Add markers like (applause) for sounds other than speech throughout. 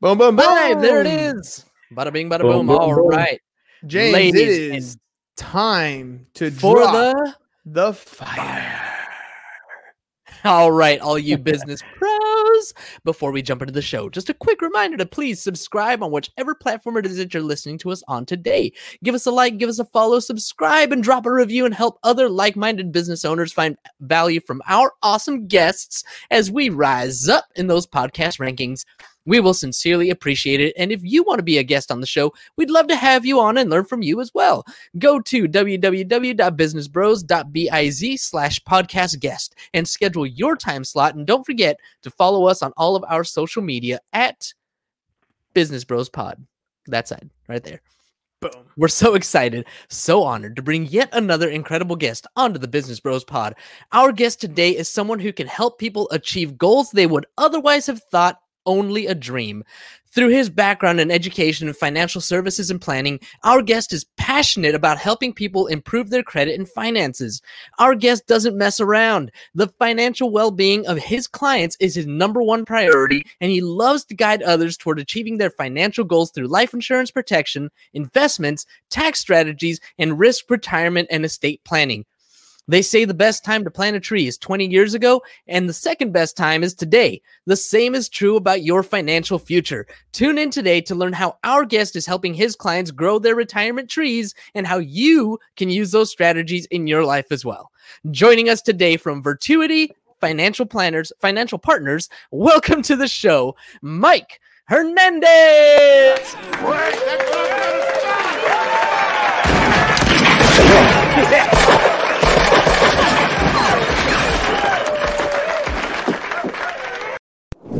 Boom, boom, boom. Live, there it is. Bada bing, bada Boom, boom. boom, All boom. right. James, Ladies it is time to For the the fire. All right, all you business (laughs) pros. Before we jump into the show, just a quick reminder to please subscribe on whichever platform it is that you're listening to us on today. Give us a like, give us a follow, subscribe, and drop a review and help other like minded business owners find value from our awesome guests as we rise up in those podcast rankings. We will sincerely appreciate it. And if you want to be a guest on the show, we'd love to have you on and learn from you as well. Go to www.businessbros.biz slash podcast guest and schedule your time slot. And don't forget to follow us on all of our social media at Business Bros Pod. That side right there. Boom. We're so excited, so honored to bring yet another incredible guest onto the Business Bros Pod. Our guest today is someone who can help people achieve goals they would otherwise have thought only a dream. Through his background in education and financial services and planning, our guest is passionate about helping people improve their credit and finances. Our guest doesn't mess around. The financial well being of his clients is his number one priority, and he loves to guide others toward achieving their financial goals through life insurance protection, investments, tax strategies, and risk retirement and estate planning. They say the best time to plant a tree is 20 years ago, and the second best time is today. The same is true about your financial future. Tune in today to learn how our guest is helping his clients grow their retirement trees and how you can use those strategies in your life as well. Joining us today from Virtuity Financial Planners, Financial Partners, welcome to the show, Mike Hernandez. (laughs)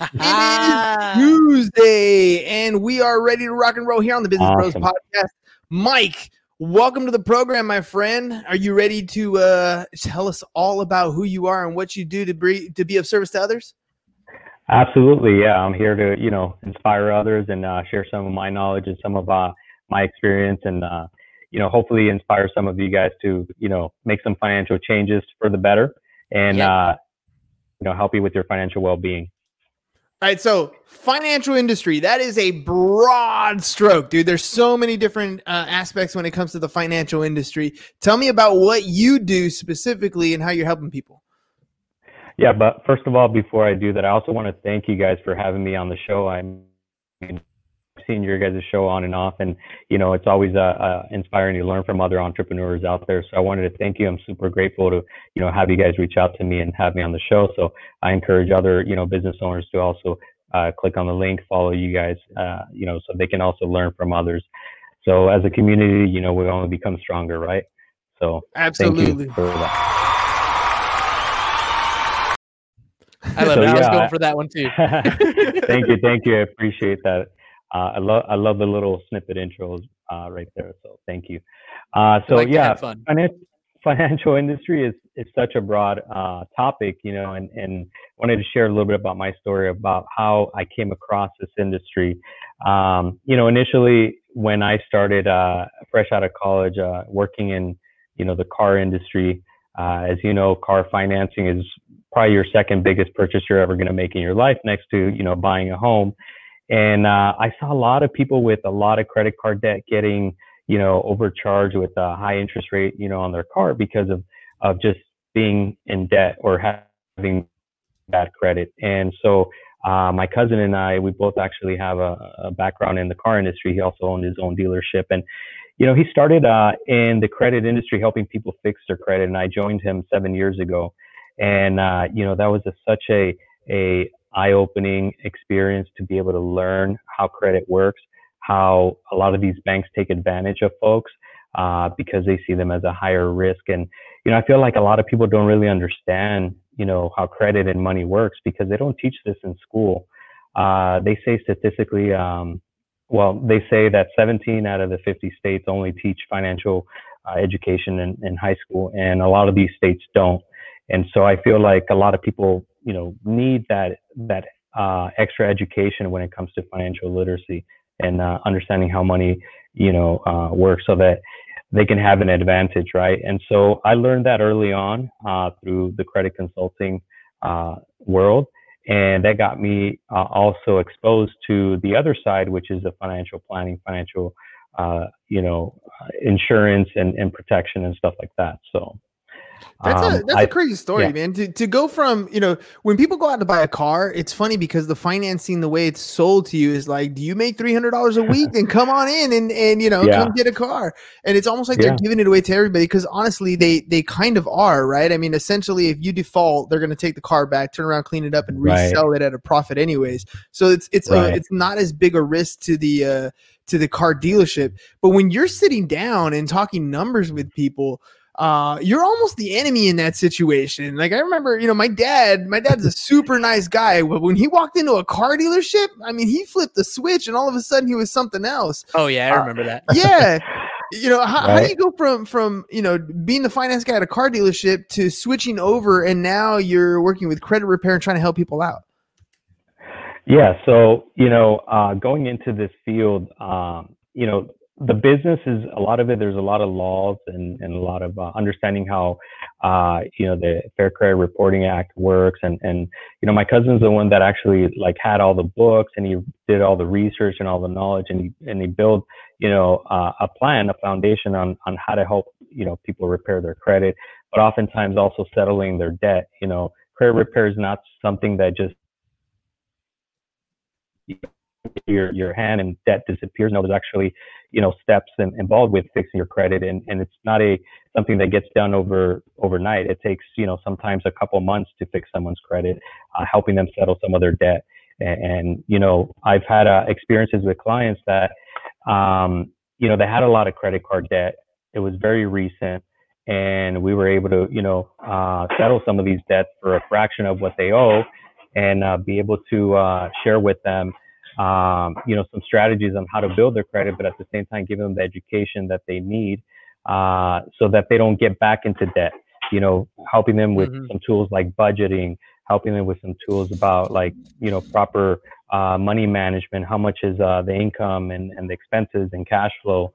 It is Tuesday, and we are ready to rock and roll here on the Business Awesome. Bros podcast. Mike, welcome to the program, my friend. Are you ready to uh, tell us all about who you are and what you do to be to be of service to others? Absolutely, yeah. I'm here to you know inspire others and uh, share some of my knowledge and some of uh, my experience, and uh, you know hopefully inspire some of you guys to you know make some financial changes for the better, and Yeah. uh, you know help you with your financial well-being. All right, so financial industry, that is a broad stroke, dude. There's so many different uh, aspects when it comes to the financial industry. Tell me about what you do specifically and how you're helping people. Yeah, but first of all, before I do that, I also want to thank you guys for having me on the show. I'm seeing your guys' show on and off, and you know it's always uh, uh, inspiring to learn from other entrepreneurs out there. So I wanted to thank you. I'm super grateful to you know have you guys reach out to me and have me on the show. So I encourage other you know business owners to also uh, click on the link, follow you guys, uh, you know, so they can also learn from others. So as a community, you know, we only become stronger, right? So Absolutely. thank you for that. I love So, it. I was going for that one too. (laughs) thank you, thank you. I appreciate that. Uh, I love I love the little snippet intros uh, right there. So thank you. Uh, so like yeah, finan- (laughs) financial industry is is such a broad uh, topic, you know, and and wanted to share a little bit about my story about how I came across this industry. Um, you know, initially when I started uh, fresh out of college, uh, working in you know the car industry. Uh, as you know, car financing is probably your second biggest purchase you're ever going to make in your life, next to you know buying a home. And uh, I saw a lot of people with a lot of credit card debt getting you know overcharged with a high interest rate you know on their car because of of just being in debt or having bad credit. And so uh, my cousin and I, we both actually have a, a background in the car industry. He also owned his own dealership, and you know he started uh, in the credit industry helping people fix their credit. And I joined him seven years ago, and uh, you know that was a, such a a eye-opening experience to be able to learn how credit works, how a lot of these banks take advantage of folks uh, because they see them as a higher risk. And you know, I feel like a lot of people don't really understand, you know, how credit and money works because they don't teach this in school. Uh, they say statistically, um, well, they say that 17 out of the 50 states only teach financial uh, education in, in high school, and a lot of these states don't. And so I feel like a lot of people, you know, need that that uh, extra education when it comes to financial literacy and uh, understanding how money, you know, uh, works, so that they can have an advantage, right? And so I learned that early on uh, through the credit consulting uh, world, and that got me uh, also exposed to the other side, which is the financial planning, financial, you know, insurance and, and protection and stuff like that. So. That's um, a that's I, a crazy story, yeah. man. To to go from you know when people go out to buy a car, it's funny because the financing, the way it's sold to you, is like, do you make three hundred dollars a week? Then come on in and and you know yeah. come get a car. And it's almost like yeah. they're giving it away to everybody because honestly, they they kind of are, right? I mean, essentially, if you default, they're going to take the car back, turn around, clean it up, and resell right. it at a profit, anyways. So it's it's right. it's not as big a risk to the uh, to the car dealership. But when you're sitting down and talking numbers with people uh, you're almost the enemy in that situation. Like I remember, you know, my dad, my dad's a super nice guy, but when he walked into a car dealership, I mean, he flipped the switch and all of a sudden he was something else. Oh yeah, I uh, remember uh, that. yeah. (laughs) You know, how, right. how do you go from from you know being the finance guy at a car dealership to switching over and now you're working with credit repair and trying to help people out? Yeah, so you know, uh, going into this field, um, you know, the business is a lot of it. There's a lot of laws and, and a lot of uh, understanding how, uh, you know, the Fair Credit Reporting Act works. And, and, you know, my cousin's the one that actually like had all the books and he did all the research and all the knowledge and he, and he built, you know, uh, a plan, a foundation on, on how to help, you know, people repair their credit, but oftentimes also settling their debt. You know, credit repair is not something that just, your your hand and debt disappears. No, there's actually you know steps in, involved with fixing your credit, and and it's not a something that gets done over overnight. It takes you know sometimes a couple months to fix someone's credit, uh, helping them settle some of their debt. And, and you know I've had uh, experiences with clients that um, you know they had a lot of credit card debt. It was very recent and we were able to, you know, uh, settle some of these debts for a fraction of what they owe, and uh, be able to uh, share with them um, you know, some strategies on how to build their credit, but at the same time, give them the education that they need uh, so that they don't get back into debt. You know, helping them with mm-hmm. some tools like budgeting, helping them with some tools about like, you know, proper uh, money management, how much is uh, the income and, and the expenses and cash flow.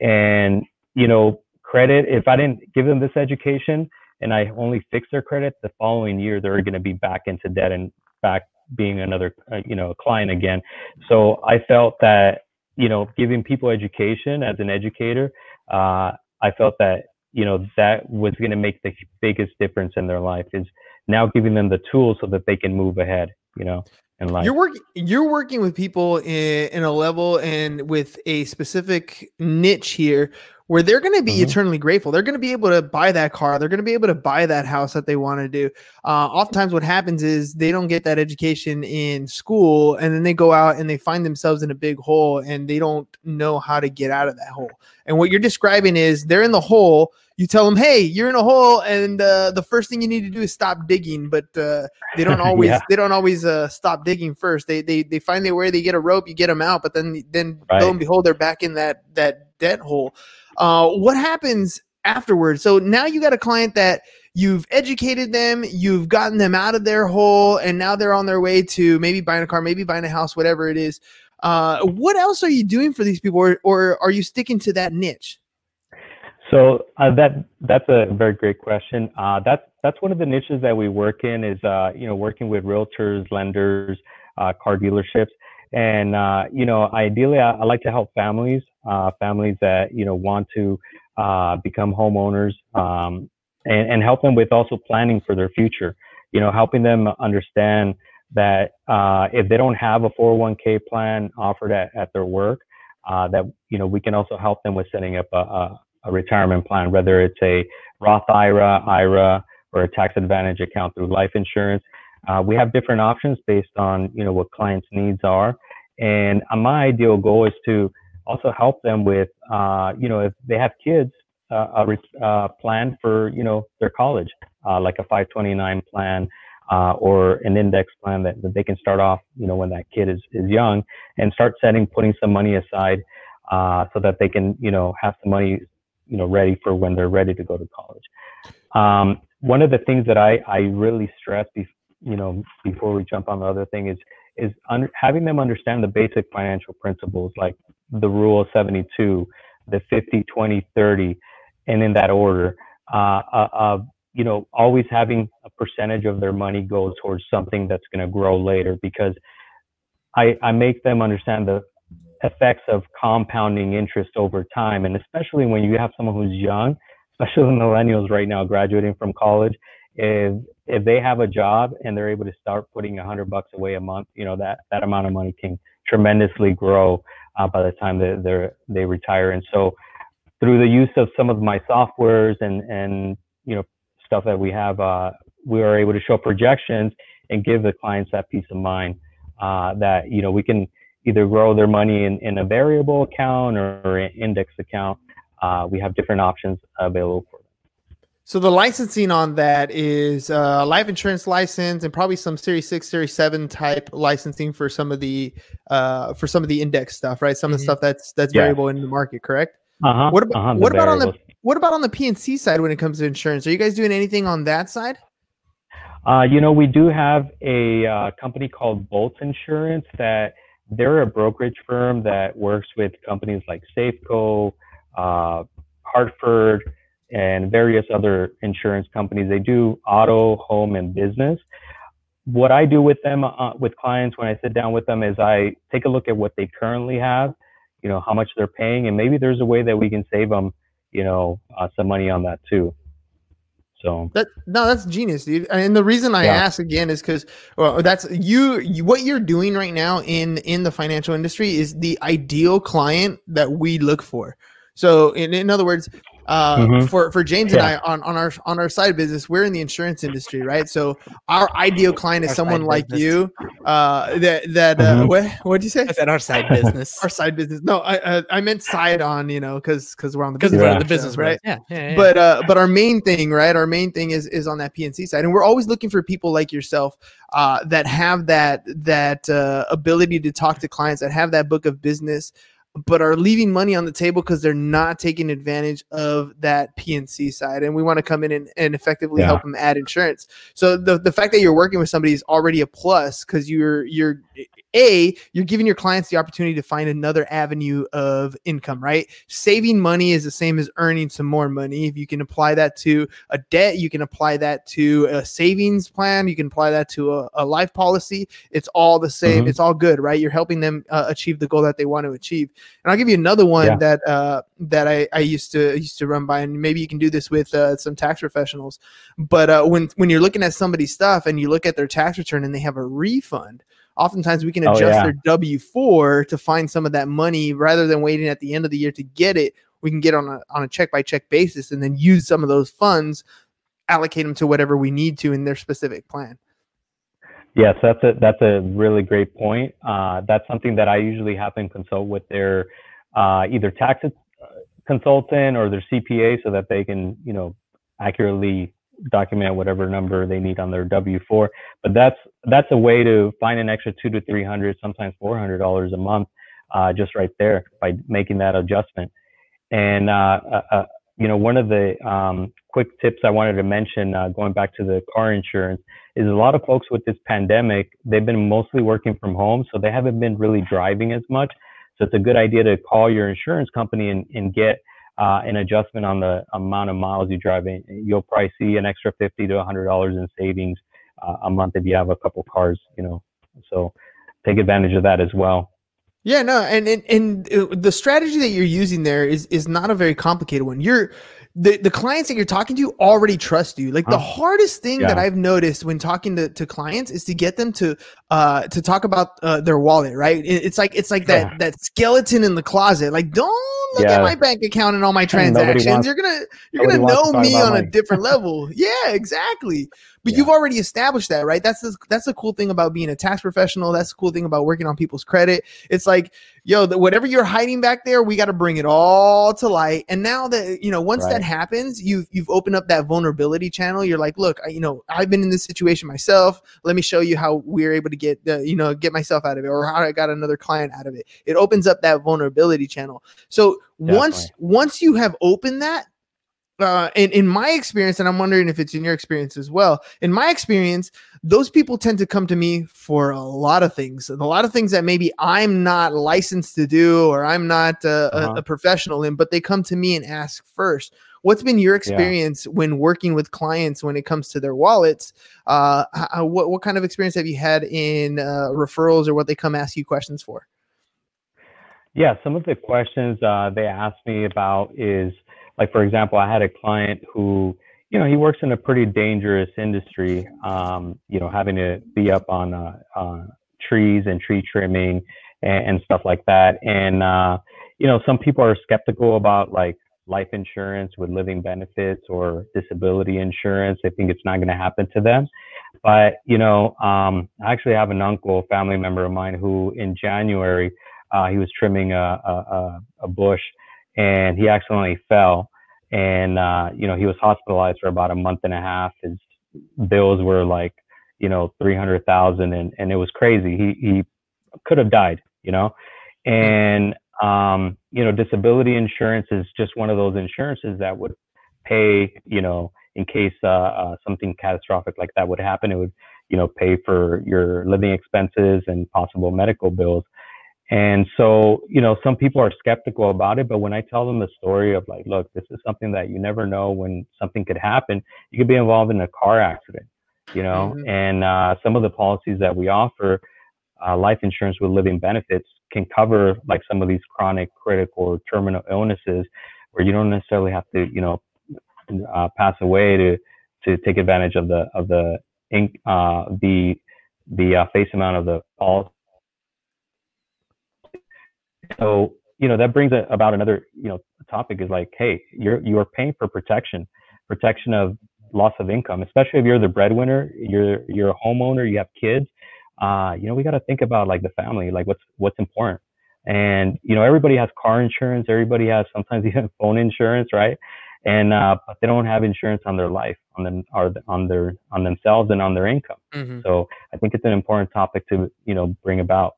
And, you know, credit, if I didn't give them this education and I only fix their credit, the following year, they're going to be back into debt and back being another uh, you know client again. So i felt that you know giving people education as an educator uh, i felt that you know that was going to make the biggest difference in their life is now giving them the tools so that they can move ahead you know in life. You're working you're working with people in, in a level and with a specific niche here where they're going to be mm-hmm. eternally grateful. They're going to be able to buy that car. They're going to be able to buy that house that they want to do. Uh, oftentimes, what happens is they don't get that education in school, and then they go out and they find themselves in a big hole, and they don't know how to get out of that hole. And what you're describing is they're in the hole. You tell them, "Hey, you're in a hole, and uh, the first thing you need to do is stop digging." But uh, they don't (laughs) always yeah. they don't always uh, stop digging first. They they they find their way. They get a rope. You get them out, but then then right. lo and behold, they're back in that that debt hole. Uh, what happens afterwards? So now you got a client that you've educated them, you've gotten them out of their hole, and now they're on their way to maybe buying a car, maybe buying a house, whatever it is. Uh, what else are you doing for these people, or, or are you sticking to that niche? So uh, that that's a very great question. Uh, that's that's one of the niches that we work in is uh, you know working with realtors, lenders, uh, car dealerships, and uh, you know ideally I, I, like to help families uh, families that you know want to uh, become homeowners um, and, and, help them with also planning for their future. You know, helping them understand that uh, if they don't have a 401k plan offered at, at their work, uh, that you know we can also help them with setting up a, a, a retirement plan, whether it's a Roth IRA, IRA, or a tax advantage account through life insurance. Uh, we have different options based on you know what clients' needs are, and uh, my ideal goal is to also help them with, uh, you know, if they have kids, uh, a uh, plan for, you know, their college, uh, like a 529 plan, or an index plan that, that they can start off, you know, when that kid is, is young and start setting, putting some money aside so that they can, you know, have some money, you know, ready for when they're ready to go to college. Um, one of the things that I, I really stress, you know, before we jump on the other thing is, is having them understand the basic financial principles like the rule of 72, the 50, 20, 30, and in that order. Uh, uh, uh, you know, always having a percentage of their money go towards something that's going to grow later because I, I make them understand the effects of compounding interest over time. And especially when you have someone who's young, especially the millennials right now graduating from college, if if they have a job and they're able to start putting a hundred bucks away a month, you know that that amount of money can tremendously grow uh, by the time they they they retire. And so, through the use of some of my softwares and and you know stuff that we have, uh, we are able to show projections and give the clients that peace of mind uh, that you know we can either grow their money in, in a variable account or, an index account. Uh, we have different options available for. So the licensing on that is uh, life insurance license and probably some Series Six, Series Seven type licensing for some of the uh, for some of the index stuff, right? Some of the Mhm. stuff that's that's Yeah. variable in the market, correct? Uh-huh, What about uh-huh, what about on the what about on the P&C side when it comes to insurance? Are you guys doing anything on that side? Uh, you know, we do have a uh, company called Bolt Insurance that they're a brokerage firm that works with companies like Safeco, uh, Hartford, and various other insurance companies. They do auto, home, and business. What I do with them, uh, with clients, when I sit down with them, is I take a look at what they currently have, you know, how much they're paying, and maybe there's a way that we can save them, you know, uh, some money on that too. So. That no, that's genius, dude. And the reason I Yeah. ask again is because well, that's you, you. What you're doing right now in in the financial industry is the ideal client that we look for. So, in, in other words, uh, Mhm. for for James and I on, on our on our side business, we're in the insurance industry, right? So, our ideal client is Our someone like business. you. Uh, that that uh, Mhm. what what'd you say? I said our side (laughs) business. Our side business. No, I I, I meant side on. You know, because because we're on the Because business we're Yeah. the business, right? right? Yeah, yeah, yeah. but uh but our main thing right our main thing is is on that p&c side and we're always looking for people like yourself uh that have that that uh ability to talk to clients that have that book of business but are leaving money on the table because they're not taking advantage of that P&C side. And we want to come in and, and effectively Yeah. help them add insurance. So the, the fact that you're working with somebody is already a plus because you're you're a you're giving your clients the opportunity to find another avenue of income, right? Saving money is the same as earning some more money. If you can apply that to a debt, you can apply that to a savings plan, you can apply that to a, a life policy. It's all the same. Mhm. It's all good, right? You're helping them uh, achieve the goal that they want to achieve. And I'll give you another one Yeah. that uh, that I, I used to used to run by, and maybe you can do this with uh, some tax professionals. But uh, when when you're looking at somebody's stuff and you look at their tax return and they have a refund, oftentimes we can Oh, adjust yeah. their W four to find some of that money rather than waiting at the end of the year to get it. We can get on a on a check by check basis and then use some of those funds, allocate them to whatever we need to in their specific plan. Yes, that's a that's a really great point. Uh, that's something that I usually have them consult with their uh, either tax uh, consultant or their CPA so that they can you know accurately document whatever number they need on their W four. But that's that's a way to find an extra two to three hundred, sometimes four hundred dollars a month, uh, just right there by making that adjustment. And uh, uh, uh, you know, one of the um, quick tips I wanted to mention, uh, going back to the car insurance is a lot of folks with this pandemic, they've been mostly working from home, so they haven't been really driving as much. So it's a good idea to call your insurance company and, and get uh, an adjustment on the amount of miles you drive. In. You'll probably see an extra fifty to hundred dollars in savings uh, a month if you have a couple cars. You know, so take advantage of that as well. Yeah, no, and and, and uh, the strategy that you're using there is is not a very complicated one. You're the, the clients that you're talking to already trust you. Like the hardest thing that I've noticed when talking to, to clients is to get them to uh to talk about uh, their wallet, right? It- it's like it's like that Yeah. that skeleton in the closet. Like don't look at my bank account and all my (laughs) transactions. wants- you're gonna you're gonna know me on a different (laughs) level. Yeah, exactly. But Yeah. you've already established that, right? That's the, that's the cool thing about being a tax professional. That's the cool thing about working on people's credit. It's like, yo, the, whatever you're hiding back there, we got to bring it all to light. And now that you know, once that happens, you've you've opened up that vulnerability channel. You're like, look, I, you know, I've been in this situation myself. Let me show you how we're able to get the, you know, get myself out of it, or how I got another client out of it. It opens up that vulnerability channel. So once once you have opened that, uh, in, in my experience, and I'm wondering if it's in your experience as well. In my experience, those people tend to come to me for a lot of things, and a lot of things that maybe I'm not licensed to do or I'm not uh, Uh-huh. a, a professional in, but they come to me and ask first. What's been your experience when working with clients when it comes to their wallets? Uh, how, what what kind of experience have you had in uh, referrals or what they come ask you questions for? Yeah, some of the questions uh, they ask me about is like, for example, I had a client who, you know, he works in a pretty dangerous industry. Um, you know, having to be up on uh, uh, trees and tree trimming and, and stuff like that. And uh, you know, some people are skeptical about like life insurance with living benefits or disability insurance. They think it's not going to happen to them. But you know, um, I actually have an uncle, family member of mine, who in January uh, he was trimming a, a, a, a bush and he accidentally fell. And, uh, you know, he was hospitalized for about a month and a half. His bills were like, you know, 300,000 and, and it was crazy. He, he could have died, you know, and, um, you know, disability insurance is just one of those insurances that would pay, you know, in case, uh, uh, something catastrophic like that would happen, it would, you know, pay for your living expenses and possible medical bills. And so, you know, some people are skeptical about it, but when I tell them the story of like, look, this is something that you never know when something could happen. You could be involved in a car accident, you know, Mhm. and uh, some of the policies that we offer, uh, life insurance with living benefits, can cover like some of these chronic, critical, or terminal illnesses where you don't necessarily have to, you know, uh, pass away to to take advantage of the of the ink uh, the the uh, face amount of the policy so you know that brings a, about another you know topic is like hey you're you're paying for protection protection of loss of income especially if you're the breadwinner you're you're a homeowner you have kids. Uh you know we got to think about like the family like what's what's important. And you know everybody has car insurance everybody has sometimes (laughs) even phone insurance right? And uh but they don't have insurance on their life on them or on their on themselves and on their income. Mhm. so i think it's an important topic to you know bring about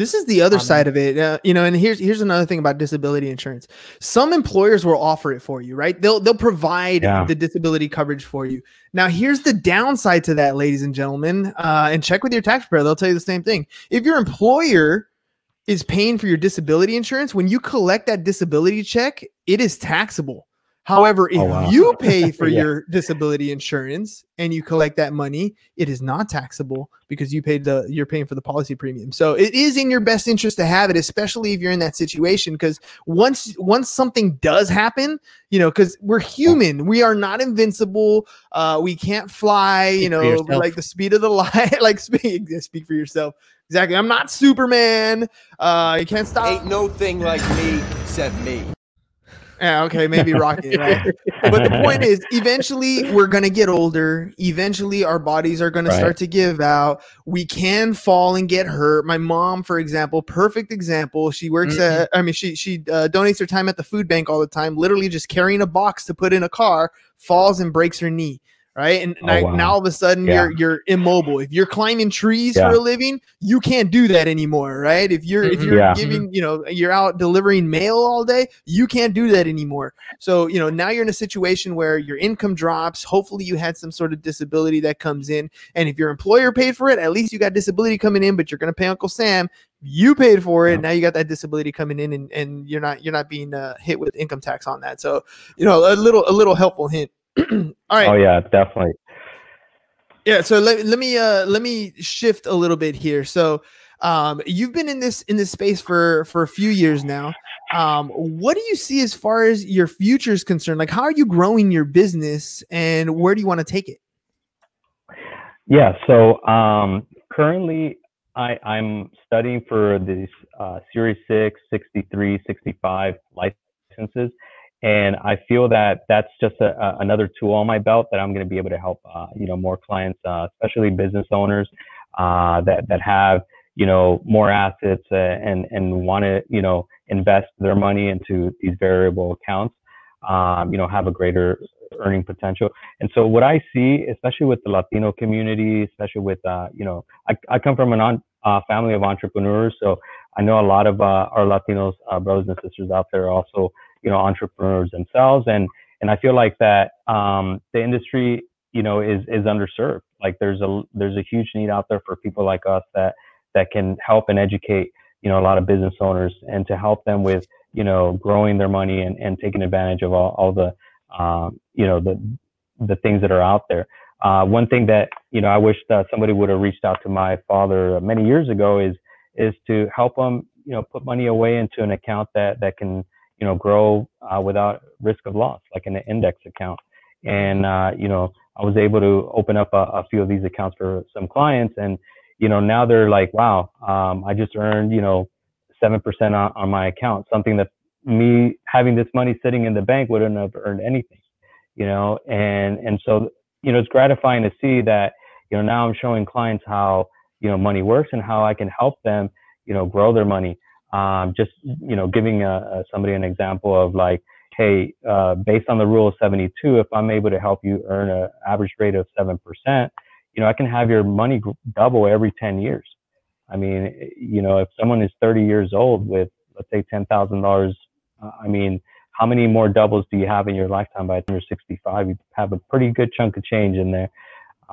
This is the other side of it, uh, you know. And here's here's another thing about disability insurance. Some employers will offer it for you, right? They'll they'll provide Yeah. the disability coverage for you. Now, here's the downside to that, ladies and gentlemen. Uh, and check with your tax preparer; they'll tell you the same thing. If your employer is paying for your disability insurance, when you collect that disability check, it is taxable. However, if Oh, wow. you pay for (laughs) Yeah. your disability insurance and you collect that money, it is not taxable because you paid the you're paying for the policy premium. So it is in your best interest to have it, especially if you're in that situation. Because once once something does happen, you know, because we're human, we are not invincible. Uh, we can't fly. you Speak for know, like the speed of the (laughs) light. like speak speak for yourself. Exactly. I'm not Superman. Uh, you can't stop. Ain't no thing like me except me. Yeah, okay, maybe Rocket. (laughs) Right? but the point is eventually we're going to get older eventually our bodies are going to Right. start to give out we can fall and get hurt my mom for example perfect example she works Mhm. at i mean she she uh, donates her time at the food bank all the time literally just carrying a box to put in a car falls and breaks her knee right and Oh, now, wow. now all of a sudden Yeah. you're you're immobile if you're climbing trees Yeah. for a living you can't do that anymore right if you're if you're Yeah. giving you know you're out delivering mail all day you can't do that anymore so, you know, now you're in a situation where your income drops. Hopefully, you had some sort of disability that comes in. And if your employer paid for it, at least you got disability coming in, but you're going to pay Uncle Sam. You paid for it. Yeah. Now you got that disability coming in and, and you're not you're not being uh, hit with income tax on that. So, you know, a little a little helpful hint. All right. oh yeah definitely Yeah, so let, let me uh let me shift a little bit here. So um you've been in this in this space for for a few years now. Um what do you see as far as your future is concerned? Like how are you growing your business and where do you want to take it? Yeah, so um, currently I, I'm studying for these uh, Series 6, 63, 65 licenses. And I feel that that's just a, a, another tool on my belt that I'm going to be able to help, uh, you know, more clients, uh, especially business owners uh, that that have, you know, more assets uh, and and want to, you know, invest their money into these variable accounts. Um, you know, have a greater earning potential. And so what I see, especially with the Latino community, especially with, uh, you know, I, I come from a uh, family of entrepreneurs, so I know a lot of our Latinos brothers and sisters out there also you know entrepreneurs themselves and and I feel like that um, the industry you know is is underserved. Like there's a there's a huge need out there for people like us that that can help and educate you know a lot of business owners and to help them with you know growing their money and, and taking advantage of all, all the um, you know the the things that are out there. Uh, one thing that you know I wish that somebody would have reached out to my father many years ago is is to help him you know put money away into an account that that can you know, grow uh, without risk of loss, like in an index account. And, uh, you know, I was able to open up a, a, few of these accounts for some clients. And, you know, now they're like, wow, um, I just earned, you know, 7% on, on my account, something that me having this money sitting in the bank wouldn't have earned anything, you know? And, and so, you know, it's gratifying to see that, you know, now I'm showing clients how, you know, money works and how I can help them, you know, grow their money um, just you know giving a, a, somebody an example of like hey uh, based on the rule of 72 if i'm able to help you earn an average rate of 7% you know i can have your money double every 10 years. I mean you know if someone is 30 years old with let's say $10000 uh, i mean how many more doubles do you have in your lifetime by the time you're 65 you have a pretty good chunk of change in there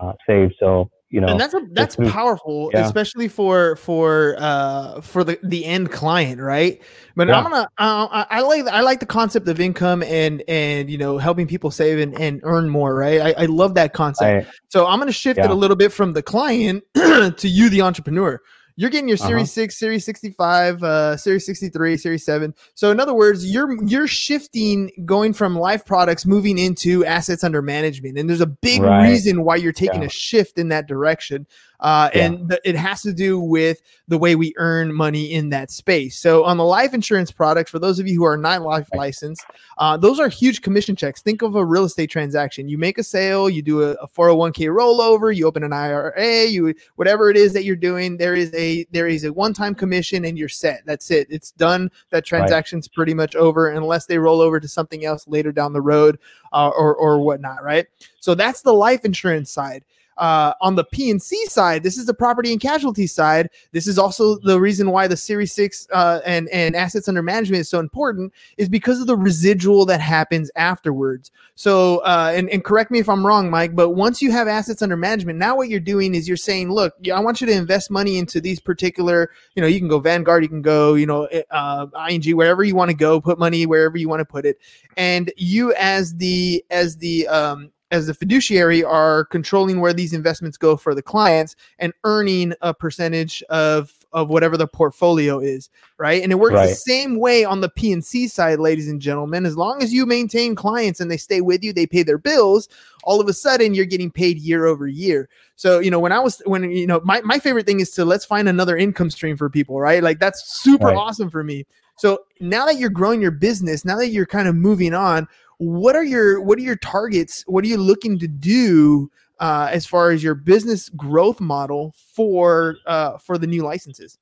uh, saved. So you know and that's a, that's powerful yeah. especially for for uh for the the end client right but yeah. i'm gonna uh, i like i like the concept of income and and you know helping people save and, and earn more right i, I love that concept I, so i'm gonna shift yeah. it a little bit from the client (clears throat) to you the entrepreneur you're getting your Series uh-huh. 6, Series 65, uh, Series 63, Series 7. So in other words, you're you're shifting going from life products moving into assets under management. And there's a big right. reason why you're taking yeah. a shift in that direction. Uh, yeah. And th- it has to do with the way we earn money in that space. So, on the life insurance products, for those of you who are not life licensed, uh, those are huge commission checks. Think of a real estate transaction. You make a sale, you do a, a 401k rollover, you open an IRA, you whatever it is that you're doing. There is a there is a one time commission, and you're set. That's it. It's done. That transaction's right. pretty much over, unless they roll over to something else later down the road uh, or or whatnot. Right. So that's the life insurance side. Uh, on the P&C side, this is the property and casualty side. This is also the reason why the Series 6 uh, and, and assets under management is so important is because of the residual that happens afterwards. So, uh, and, and correct me if I'm wrong, Mike, but once you have assets under management, now what you're doing is you're saying, look, I want you to invest money into these particular, you know, you can go Vanguard, you can go, you know, eh, uh, ING, wherever you want to go, put money wherever you want to put it. And you as the, as the, um, as the fiduciary are controlling where these investments go for the clients and earning a percentage of of whatever the portfolio is right? And it works right. the same way on the p&c side ladies and gentlemen. As long as you maintain clients and they stay with you they pay their bills all of a sudden you're getting paid year over year. So you know when i was when you know my, my favorite thing is to let's find another income stream for people right? Like that's super right. awesome for me. So now that you're growing your business now that you're kind of moving on what are your what are your targets? What are you looking to do uh, as far as your business growth model for uh, for the new licenses?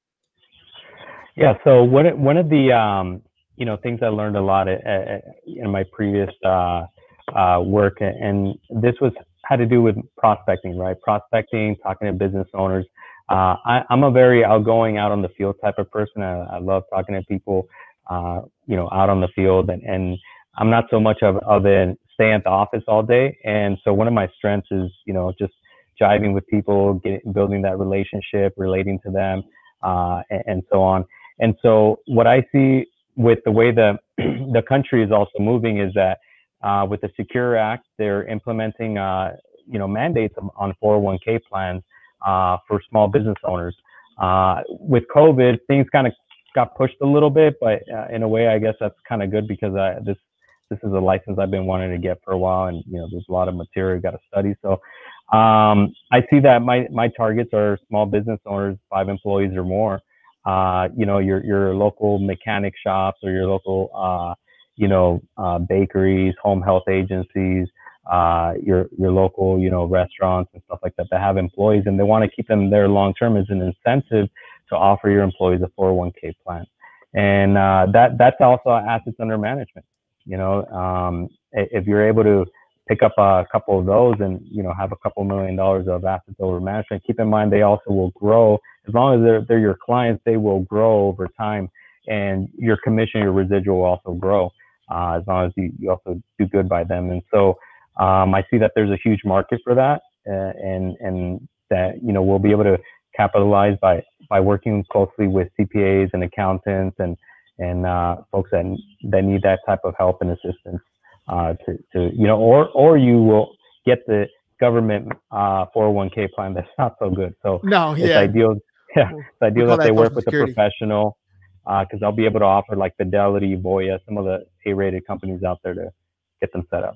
Yeah. So one one of the um, you know things I learned a lot at, at, in my previous uh, uh, work, and this was had to do with prospecting, right? Prospecting, talking to business owners. Uh, I, am a very outgoing, out on the field type of person. I, I love talking to people, uh, you know, out on the field, and and I'm not so much of, of an stay at the office all day. And so one of my strengths is, you know, just jiving with people, getting, building that relationship, relating to them, uh, and, and, so on. And so what I see with the way the, (clears throat) the country is also moving is that uh, with the Secure Act, they're implementing, uh, you know, mandates on 401k plans uh, for small business owners. Uh, with COVID, things kind of got pushed a little bit, but uh, in a way, I guess that's kind of good because this this is a license I've been wanting to get for a while, and you know, there's a lot of material got to study. So, um, I see that my my targets are small business owners, five employees or more. Uh, you know, your your local mechanic shops or your local, uh, you know, uh, bakeries, home health agencies, uh, your your local, you know, restaurants and stuff like that that have employees, and they want to keep them there long term as an incentive to offer your employees a 401k plan, and uh, that that's also assets under management. You know, um, if you're able to pick up a couple of those and you know have a couple million dollars of assets over management, keep in mind they also will grow as long as they're they're your clients. They will grow over time, and your commission, your residual will also grow uh, as long as you, you also do good by them. And so um, I see that there's a huge market for that, uh, and and that you know we'll be able to capitalize by by working closely with CPAs and accountants and and uh, folks that that need that type of help and assistance uh, to to you know or or you will get the government uh, 401k plan that's not so good. So No, it's yeah. ideal. Yeah, it's ideal that that they work with Security. a professional because I'll be able to offer like Fidelity, Voya, some of the A-rated companies out there to get them set up.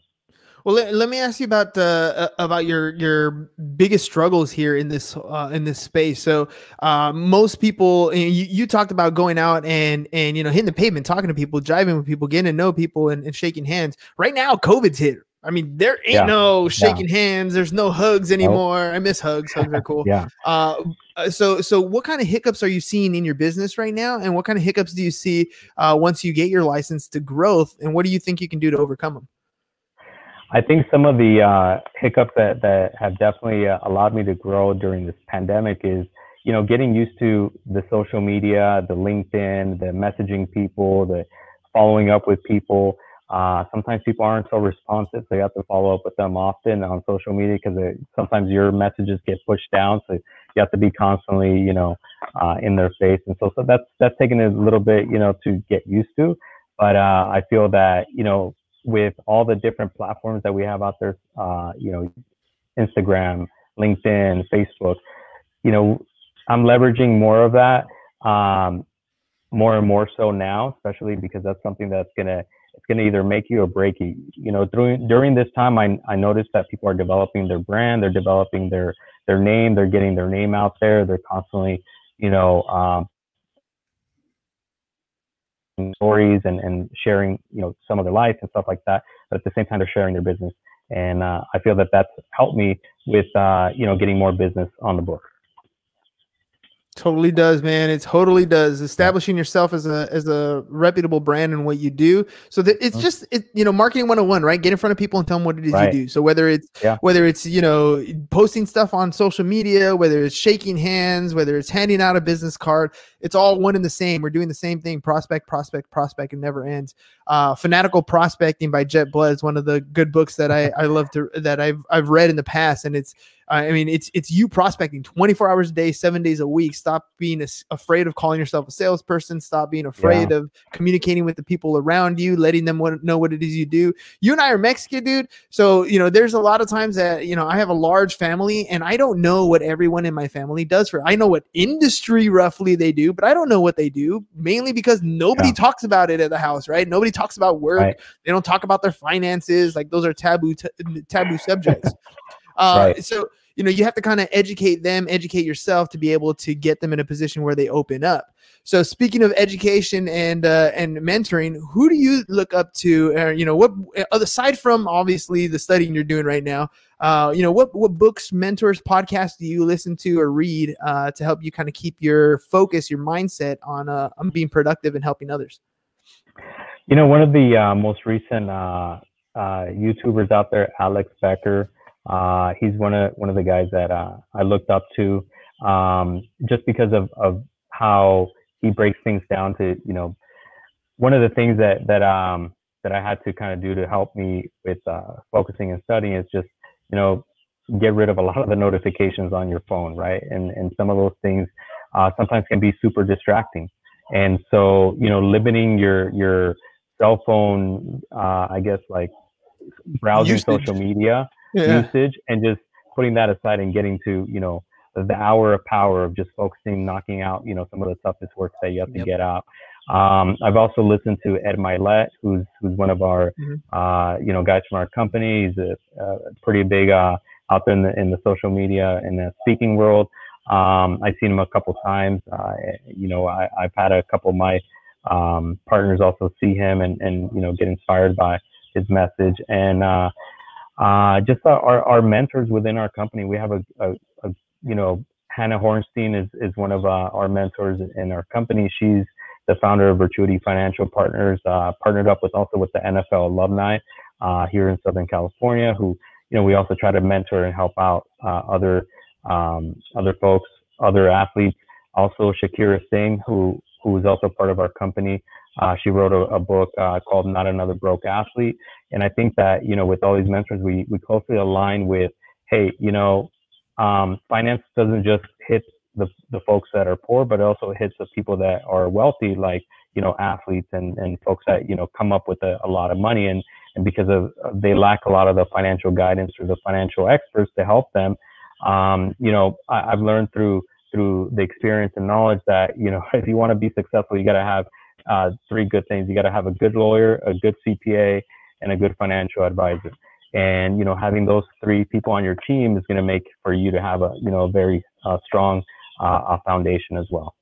Well, let, let me ask you about uh, uh, about your your biggest struggles here in this uh, in this space. So, uh, most people, you, you talked about going out and and you know hitting the pavement, talking to people, driving with people, getting to know people, and, and shaking hands. Right now, COVID's hit. I mean, there ain't Yeah. no shaking hands. There's no hugs anymore. I miss hugs. Hugs are cool. (laughs) Yeah. Uh, uh, so so what kind of hiccups are you seeing in your business right now, and what kind of hiccups do you see uh, once you get your license to growth, and what do you think you can do to overcome them? I think some of the uh, hiccups that, that have definitely uh, allowed me to grow during this pandemic is, you know, getting used to the social media, the LinkedIn, the messaging people, the following up with people. Uh, sometimes people aren't so responsive, so you have to follow up with them often on social media because sometimes your messages get pushed down, so you have to be constantly, you know, uh, in their face, and so so that's that's taken a little bit, you know, to get used to. But uh, I feel that you know with all the different platforms that we have out there, uh, you know, Instagram, LinkedIn, Facebook, you know, I'm leveraging more of that, um, more and more so now, especially because that's something that's gonna it's gonna either make you or break you. You know, during during this time, I I noticed that people are developing their brand, they're developing their their name, they're getting their name out there, they're constantly, you know, um, stories and, and sharing, you know, some of their life and stuff like that. But at the same time, they're sharing their business. And uh, I feel that that's helped me with, uh, you know, getting more business on the book. Totally does, man. It totally does. Establishing yourself as a as a reputable brand in what you do. So that it's Mhm. just it, you know, marketing 101, right? Get in front of people and tell them what it is Right. you do. So whether it's Yeah. whether it's, you know, posting stuff on social media, whether it's shaking hands, whether it's handing out a business card, it's all one and the same. We're doing the same thing. Prospect, prospect, prospect, and never ends. Uh, Fanatical Prospecting by Jeb Blount is one of the good books that I, I love to that I've I've read in the past, and it's I mean, it's it's you prospecting 24 hours a day, seven days a week. Stop being as- afraid of calling yourself a salesperson. Stop being afraid of communicating with the people around you, letting them what, know what it is you do. You and I are Mexican, dude. So you know, there's a lot of times that you know I have a large family, and I don't know what everyone in my family does for. I know what industry roughly they do, but I don't know what they do. Mainly because nobody Yeah. talks about it at the house, right? Nobody talks about work. Right. They don't talk about their finances. Like those are taboo t- taboo subjects. (laughs) Uh, Right. So you know you have to kind of educate them, educate yourself to be able to get them in a position where they open up. So speaking of education and uh, and mentoring, who do you look up to? Uh, you know what aside from obviously the studying you're doing right now, uh, you know what what books, mentors, podcasts do you listen to or read uh, to help you kind of keep your focus, your mindset on uh, on being productive and helping others? You know, one of the uh, most recent uh, uh, YouTubers out there, Alex Becker, uh, he's one of one of the guys that uh, I looked up to, um, just because of of how he breaks things down to you know, one of the things that that um, that I had to kind of do to help me with uh, focusing and studying is just you know get rid of a lot of the notifications on your phone, right? And and some of those things uh, sometimes can be super distracting. And so, you know, limiting your your cell phone, uh, I guess, like browsing social media Yeah. usage, and just putting that aside and getting to, you know, the hour of power of just focusing, knocking out, you know, some of the toughest work that you have to Yep. get out. Um, I've also listened to Ed Mylett, who's who's one of our, Mhm. uh, you know, guys from our company. He's a, a pretty big uh, out there in the in the social media and the speaking world. Um, I've seen him a couple times. Uh, you know, I, I've had a couple of my um, partners also see him and, and you know get inspired by his message and uh, just our, our mentors within our company. We have a, a, a you know Hannah Hornstein is is one of uh, our mentors in our company. She's the founder of Virtuity Financial Partners, uh, partnered up with also with the NFL alumni uh, here in Southern California, who you know we also try to mentor and help out uh, other um, other folks, other athletes. Also, Shakira Singh, who who is also part of our company. Uh, she wrote a, a book uh, called Not Another Broke Athlete. And I think that, you know, with all these mentors, we, we closely align with, hey, you know, um, finance doesn't just hit the, the folks that are poor, but it also hits the people that are wealthy, like, you know, athletes and, and folks that, you know, come up with a, a lot of money. And, and because of they lack a lot of the financial guidance or the financial experts to help them, um, you know, I, I've learned through through the experience and knowledge that you know (laughs) if you want to be successful, you got to have uh, three good things. You got to have a good lawyer, a good CPA, and a good financial advisor. And you know, having those three people on your team is going to make for you to have a you know a very uh, strong uh, foundation as well.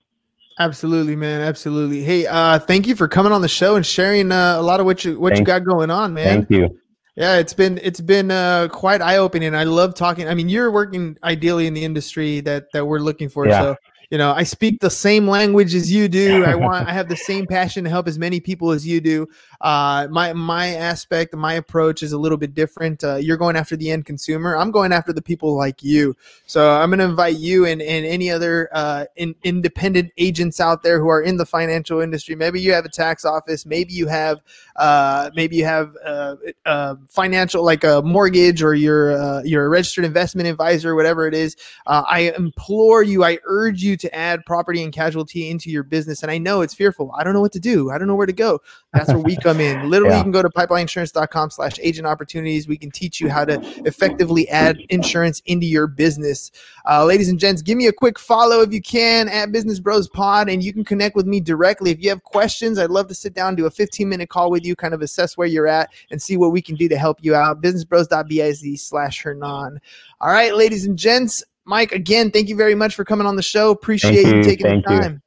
Absolutely, man. Absolutely. Hey, uh, thank you for coming on the show and sharing uh, a lot of what you what Thanks. you got going on, man. Thank you. Yeah, it's been it's been uh, quite eye opening. I love talking. I mean, you're working ideally in the industry that that we're looking for. Yeah. So you know i speak the same language as you do. I (laughs) want i have the same passion to help as many people as you do. Uh, my my aspect my approach is a little bit different. Uh, you're going after the end consumer. I'm going after the people like you. So i'm going to invite you and, and any other uh, in, independent agents out there who are in the financial industry. Maybe you have a tax office. Maybe you have uh, maybe you have a, uh, financial like a mortgage or you're you're a registered investment advisor whatever it is i implore you i urge you to add property and casualty into your business. And I know it's fearful. I don't know what to do. I don't know where to go. That's where we (laughs) come in. Literally, yeah. you can go to pipelineinsurance.com slash agent opportunities. We can teach you how to effectively add insurance into your business. Uh, ladies and gents, give me a quick follow if you can at Business Bros Pod, and you can connect with me directly. If you have questions, I'd love to sit down, do a 15 minute call with you, kind of assess where you're at, and see what we can do to help you out. Businessbros.biz slash Hernan. All right, ladies and gents, Mike, again, thank you very much for coming on the show. Appreciate you, you, taking thank the time. You.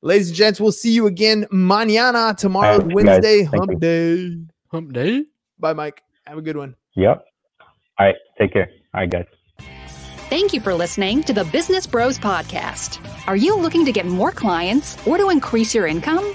Ladies and gents, we'll see you again mañana, tomorrow, right, Wednesday, hump you. day. Hump day. Bye, Mike. Have a good one. Yep. All right. Take care. All right, guys. Thank you for listening to the Business Bros Podcast. Are you looking to get more clients or to increase your income?